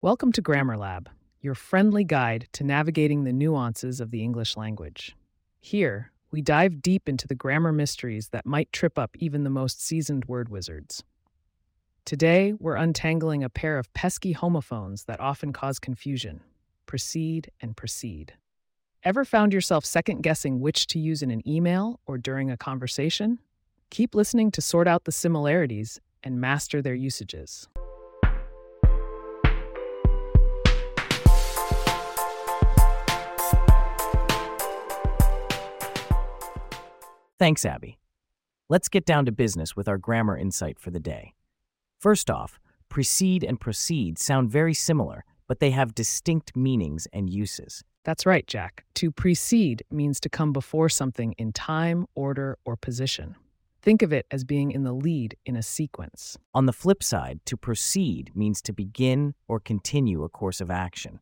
Welcome to Grammar Lab, your friendly guide to navigating the nuances of the English language. Here, we dive deep into the grammar mysteries that might trip up even the most seasoned word wizards. Today, we're untangling a pair of pesky homophones that often cause confusion precede and proceed. Ever found yourself second guessing which to use in an email or during a conversation? Keep listening to sort out the similarities and master their usages. Thanks, Abby. Let's get down to business with our grammar insight for the day. First off, precede and proceed sound very similar, but they have distinct meanings and uses. That's right, Jack. To precede means to come before something in time, order, or position. Think of it as being in the lead in a sequence. On the flip side, to proceed means to begin or continue a course of action.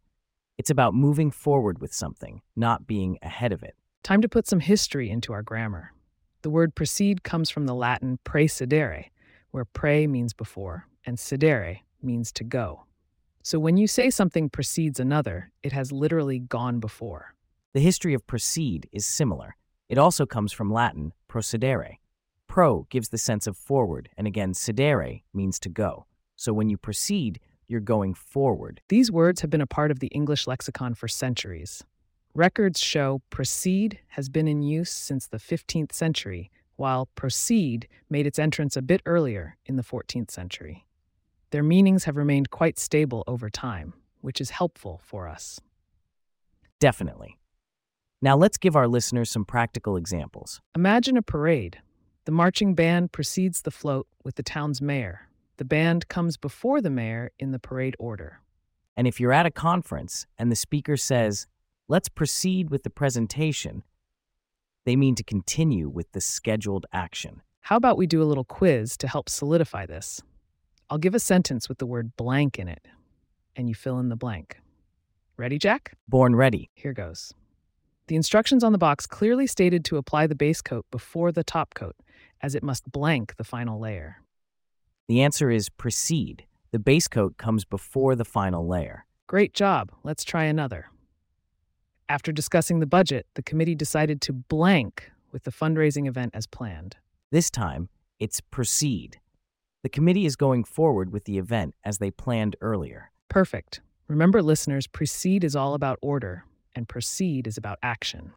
It's about moving forward with something, not being ahead of it. Time to put some history into our grammar. The word precede comes from the Latin praecedere, where pre means before and cedere means to go. So when you say something precedes another, it has literally gone before. The history of proceed is similar. It also comes from Latin procedere. Pro gives the sense of forward, and again, cedere means to go. So when you proceed, you're going forward. These words have been a part of the English lexicon for centuries. Records show precede has been in use since the 15th century, while proceed made its entrance a bit earlier in the 14th century. Their meanings have remained quite stable over time, which is helpful for us. Definitely. Now let's give our listeners some practical examples. Imagine a parade. The marching band precedes the float with the town's mayor. The band comes before the mayor in the parade order. And if you're at a conference and the speaker says, let's precede with the presentation, they mean to continue with the scheduled action. How about we do a little quiz to help solidify this? I'll give a sentence with the word blank in it, and you fill in the blank. Ready, Jack? Born ready. Here goes. The instructions on the box clearly stated to apply the base coat before the top coat, as it must blank the final layer. The answer is proceed. The base coat comes before the final layer. Great job. Let's try another. After discussing the budget, the committee decided to blank with the fundraising event as planned. This time, it's proceed. The committee is going forward with the event as they planned earlier. Perfect. Remember, listeners, precede is all about order, and proceed is about action.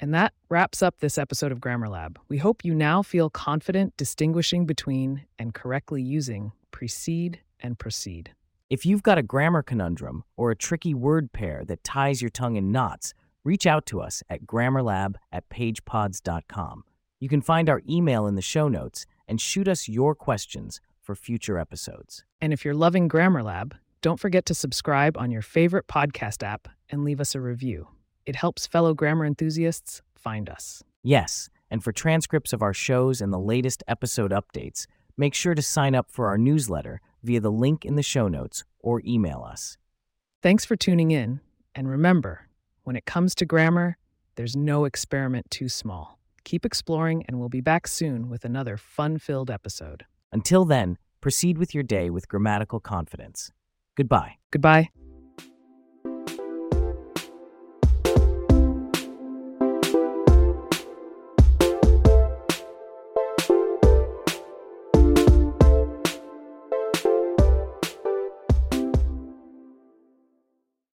And that wraps up this episode of Grammar Lab. We hope you now feel confident distinguishing between and correctly using precede and proceed. If you've got a grammar conundrum or a tricky word pair that ties your tongue in knots, reach out to us at grammarlab at pagepods.com. You can find our email in the show notes and shoot us your questions for future episodes. And if you're loving Grammar Lab, don't forget to subscribe on your favorite podcast app and leave us a review. It helps fellow grammar enthusiasts find us. Yes, and for transcripts of our shows and the latest episode updates, make sure to sign up for our newsletter via the link in the show notes or email us. Thanks for tuning in, and remember, when it comes to grammar, there's no experiment too small. Keep exploring, and we'll be back soon with another fun filled episode. Until then, proceed with your day with grammatical confidence. Goodbye. Goodbye.